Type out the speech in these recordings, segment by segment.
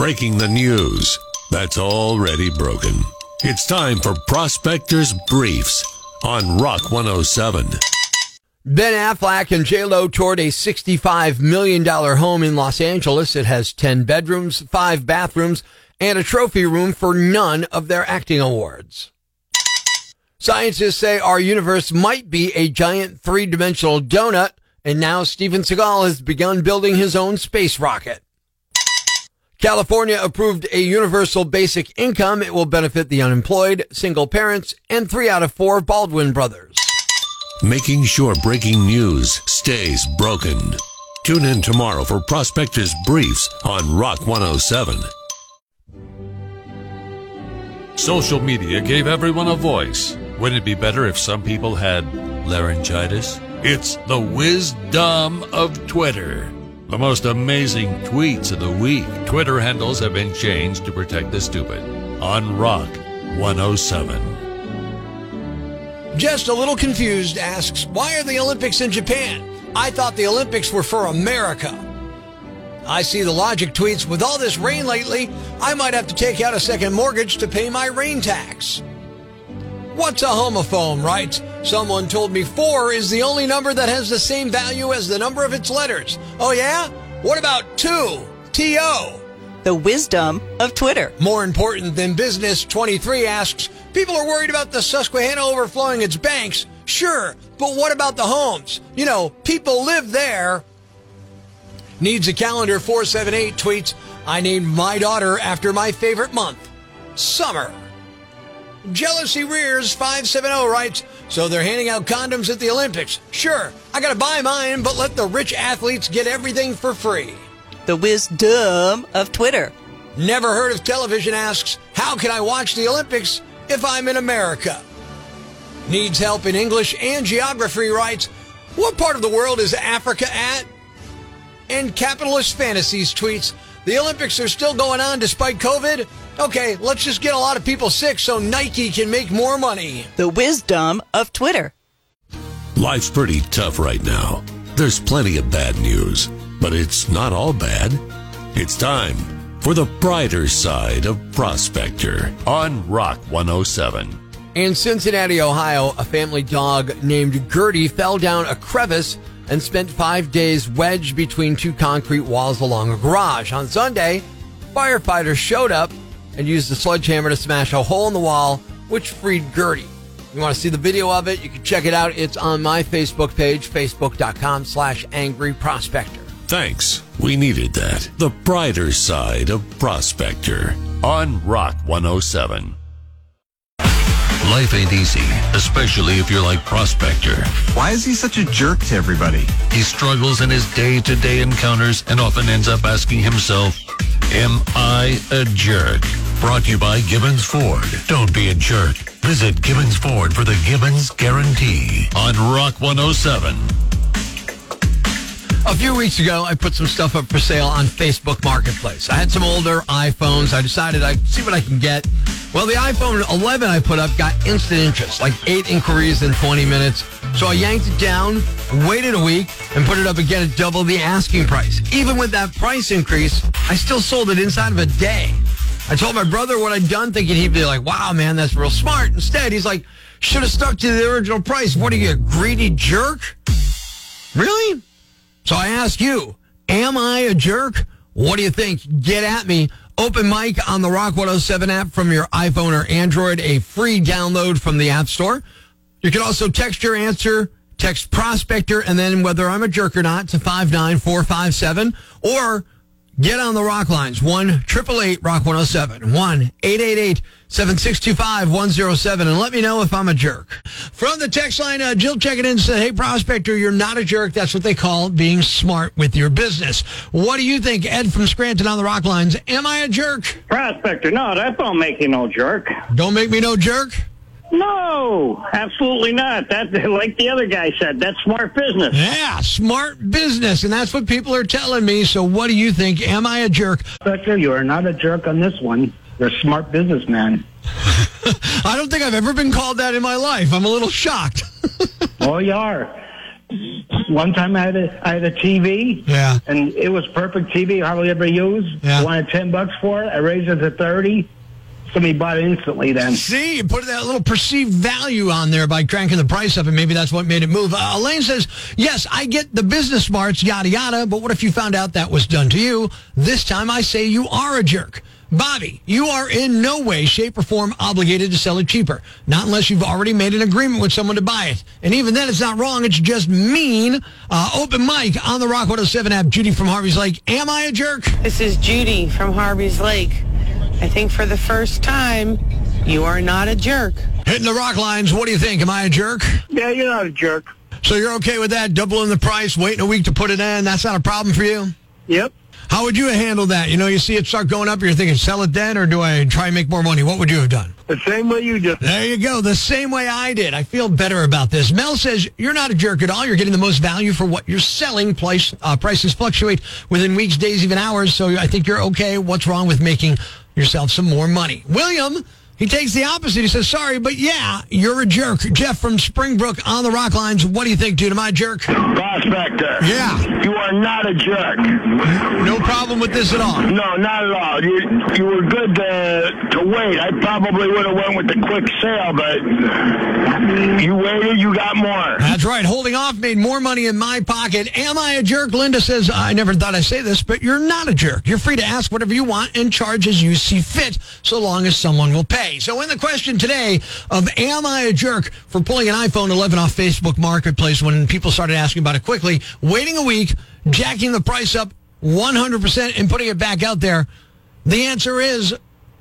breaking the news that's already broken. It's time for Prospectors Briefs on Rock 107. Ben Affleck and J-Lo toured a $65 million home in Los Angeles. It has 10 bedrooms, 5 bathrooms, and a trophy room for none of their acting awards. Scientists say our universe might be a giant three-dimensional donut, and now Steven Seagal has begun building his own space rocket. California approved a universal basic income. It will benefit the unemployed, single parents, and three out of four Baldwin brothers. Making sure breaking news stays broken. Tune in tomorrow for Prospectors Briefs on Rock 107. Social media gave everyone a voice. Wouldn't it be better if some people had laryngitis? It's the wisdom of Twitter. The most amazing tweets of the week. Twitter handles have been changed to protect the stupid. On Rock 107. Just a little confused asks, why are the Olympics in Japan? I thought the Olympics were for America. I see the logic tweets, with all this rain lately, I might have to take out a second mortgage to pay my rain tax. What's a homophone, right? Someone told me four is the only number that has the same value as the number of its letters. Oh yeah? What about two? T-O. The wisdom of Twitter. More important than business, 23 asks, people are worried about the Susquehanna overflowing its banks. Sure, but what about the homes? You know, people live there. Needs a calendar 478 tweets, I named my daughter after my favorite month, summer. Jealousy Rears 570 writes, so they're handing out condoms at the Olympics. Sure, I gotta buy mine, but let the rich athletes get everything for free. The wisdom of Twitter. Never heard of television asks, how can I watch the Olympics if I'm in America? Needs help in English and geography writes, what part of the world is Africa at? And Capitalist Fantasies tweets, the Olympics are still going on despite COVID? Okay, let's just get a lot of people sick so Nike can make more money. The wisdom of Twitter. Life's pretty tough right now. There's plenty of bad news, but it's not all bad. It's time for the brighter side of Prospector on Rock 107. In Cincinnati, Ohio, a family dog named Gertie fell down a crevice and spent five days wedged between two concrete walls along a garage. On Sunday, firefighters showed up and used a sledgehammer to smash a hole in the wall, which freed Gertie. You want to see the video of it? You can check it out. It's on my Facebook page, facebook.com slash angry prospector. Thanks. We needed that. The brighter side of Prospector on Rock 107. Life ain't easy, especially if you're like Prospector. Why is he such a jerk to everybody? He struggles in his day-to-day encounters and often ends up asking himself, Am I a jerk? Brought to you by Gibbons Ford. Don't be a jerk. Visit Gibbons Ford for the Gibbons Guarantee on Rock 107. A few weeks ago, I put some stuff up for sale on Facebook Marketplace. I had some older iPhones. I decided I'd see what I can get. Well, the iPhone 11 I put up got instant interest, like eight inquiries in 20 minutes. So I yanked it down, waited a week, and put it up again at double the asking price. Even with that price increase, I still sold it inside of a day. I told my brother what I'd done, thinking he'd be like, wow, man, that's real smart. Instead, he's like, should have stuck to the original price. What are you, a greedy jerk? Really? So I ask you, am I a jerk? What do you think? Get at me. Open mic on the Rock 107 app from your iPhone or Android, a free download from the App Store. You can also text your answer, text Prospector, and then whether I'm a jerk or not to 59457 or get on the Rock lines 1 888 Rock 107 1 888 7625 107 and let me know if I'm a jerk. From the text line, uh, Jill checking in said, Hey, Prospector, you're not a jerk. That's what they call being smart with your business. What do you think, Ed from Scranton on the Rock lines? Am I a jerk? Prospector, no, that don't make you no jerk. Don't make me no jerk. No, absolutely not. That, like the other guy said, that's smart business. Yeah, smart business. And that's what people are telling me. So what do you think? Am I a jerk? Spectre, you are not a jerk on this one. You're a smart businessman. I don't think I've ever been called that in my life. I'm a little shocked. oh, you are. one time I had a, I had a TV. Yeah. And it was perfect TV, hardly ever used. Yeah. I wanted 10 bucks for it. I raised it to 30. Somebody bought it instantly then. See, you put that little perceived value on there by cranking the price up, and maybe that's what made it move. Uh, Elaine says, Yes, I get the business smarts, yada, yada, but what if you found out that was done to you? This time I say you are a jerk. Bobby, you are in no way, shape, or form obligated to sell it cheaper. Not unless you've already made an agreement with someone to buy it. And even then, it's not wrong. It's just mean. Uh, open mic on the Rock 107 app. Judy from Harvey's Lake. Am I a jerk? This is Judy from Harvey's Lake. I think for the first time, you are not a jerk. Hitting the rock lines. What do you think? Am I a jerk? Yeah, you're not a jerk. So you're okay with that? Doubling the price, waiting a week to put it in. That's not a problem for you? Yep. How would you handle that? You know, you see it start going up, you're thinking, sell it then, or do I try and make more money? What would you have done? The same way you did. There you go. The same way I did. I feel better about this. Mel says you're not a jerk at all. You're getting the most value for what you're selling. Price, uh, prices fluctuate within weeks, days, even hours. So I think you're okay. What's wrong with making yourself some more money? William, he takes the opposite. He says, sorry, but yeah, you're a jerk. Jeff from Springbrook on the rock lines. What do you think, dude? Am I a jerk? Prospector. Yeah. You are not a jerk. No problem with this at all. No, not at all. You you were good to to wait. I probably would have went with the quick sale, but you waited. You got more. That's right. Holding off made more money in my pocket. Am I a jerk? Linda says, I never thought I'd say this, but you're not a jerk. You're free to ask whatever you want and charge as you see fit, so long as someone will pay. So in the question today of am I a jerk for pulling an iPhone 11 off Facebook Marketplace when people started asking about it quickly, waiting a week, jacking the price up 100% and putting it back out there, the answer is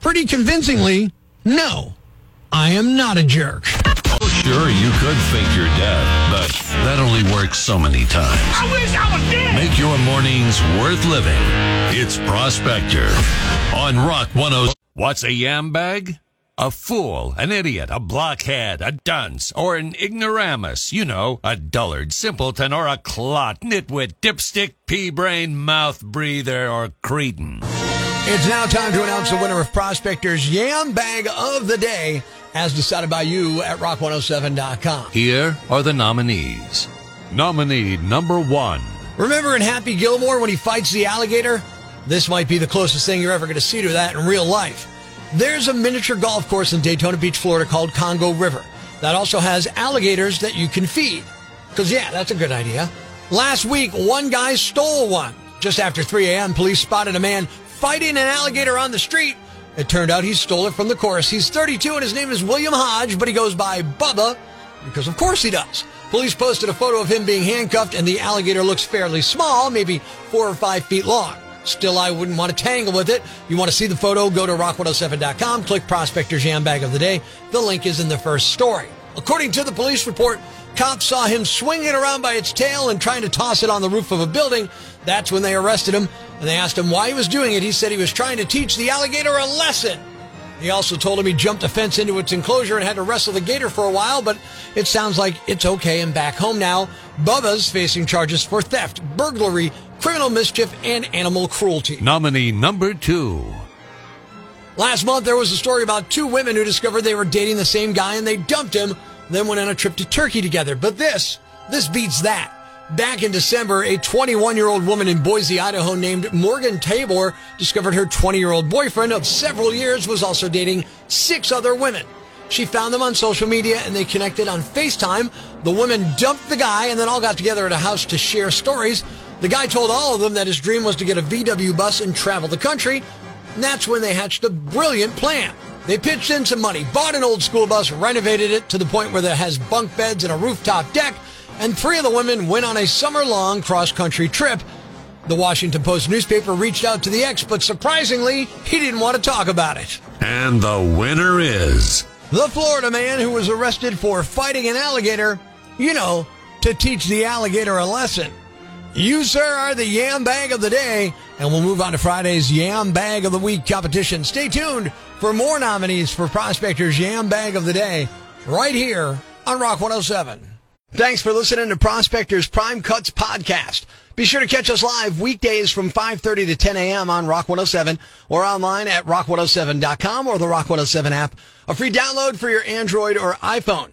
pretty convincingly no. I am not a jerk. Sure, you could fake your death, but that only works so many times. I wish I was dead. Make your mornings worth living. It's Prospector on Rock 10. What's a yam bag? A fool, an idiot, a blockhead, a dunce, or an ignoramus. You know, a dullard, simpleton, or a clot, nitwit, dipstick, pea-brain, mouth breather, or cretin. It's now time to announce the winner of Prospector's Yam Bag of the Day, as decided by you at rock107.com. Here are the nominees. Nominee number one. Remember in Happy Gilmore when he fights the alligator? This might be the closest thing you're ever going to see to that in real life. There's a miniature golf course in Daytona Beach, Florida called Congo River that also has alligators that you can feed. Because, yeah, that's a good idea. Last week, one guy stole one. Just after 3 a.m., police spotted a man fighting an alligator on the street. It turned out he stole it from the course. He's 32 and his name is William Hodge, but he goes by Bubba because, of course, he does. Police posted a photo of him being handcuffed, and the alligator looks fairly small, maybe four or five feet long. Still, I wouldn't want to tangle with it. You want to see the photo? Go to rock107.com, click Prospector's Yam Bag of the Day. The link is in the first story. According to the police report, cops saw him swinging around by its tail and trying to toss it on the roof of a building. That's when they arrested him, and they asked him why he was doing it. He said he was trying to teach the alligator a lesson. He also told him he jumped a fence into its enclosure and had to wrestle the gator for a while, but it sounds like it's okay and back home now. Bubba's facing charges for theft, burglary, criminal mischief, and animal cruelty. Nominee number two. Last month, there was a story about two women who discovered they were dating the same guy and they dumped him, then went on a trip to Turkey together. But this, this beats that. Back in December, a 21 year old woman in Boise, Idaho named Morgan Tabor discovered her 20 year old boyfriend of several years was also dating six other women. She found them on social media and they connected on FaceTime. The women dumped the guy and then all got together at a house to share stories. The guy told all of them that his dream was to get a VW bus and travel the country. And that's when they hatched a brilliant plan. They pitched in some money, bought an old school bus, renovated it to the point where it has bunk beds and a rooftop deck, and three of the women went on a summer long cross country trip. The Washington Post newspaper reached out to the ex, but surprisingly, he didn't want to talk about it. And the winner is. The Florida man who was arrested for fighting an alligator, you know, to teach the alligator a lesson. You, sir, are the Yam Bag of the Day, and we'll move on to Friday's Yam Bag of the Week competition. Stay tuned for more nominees for Prospector's Yam Bag of the Day right here on Rock 107. Thanks for listening to Prospector's Prime Cuts podcast. Be sure to catch us live weekdays from 5.30 to 10 a.m. on Rock 107 or online at rock107.com or the Rock 107 app, a free download for your Android or iPhone.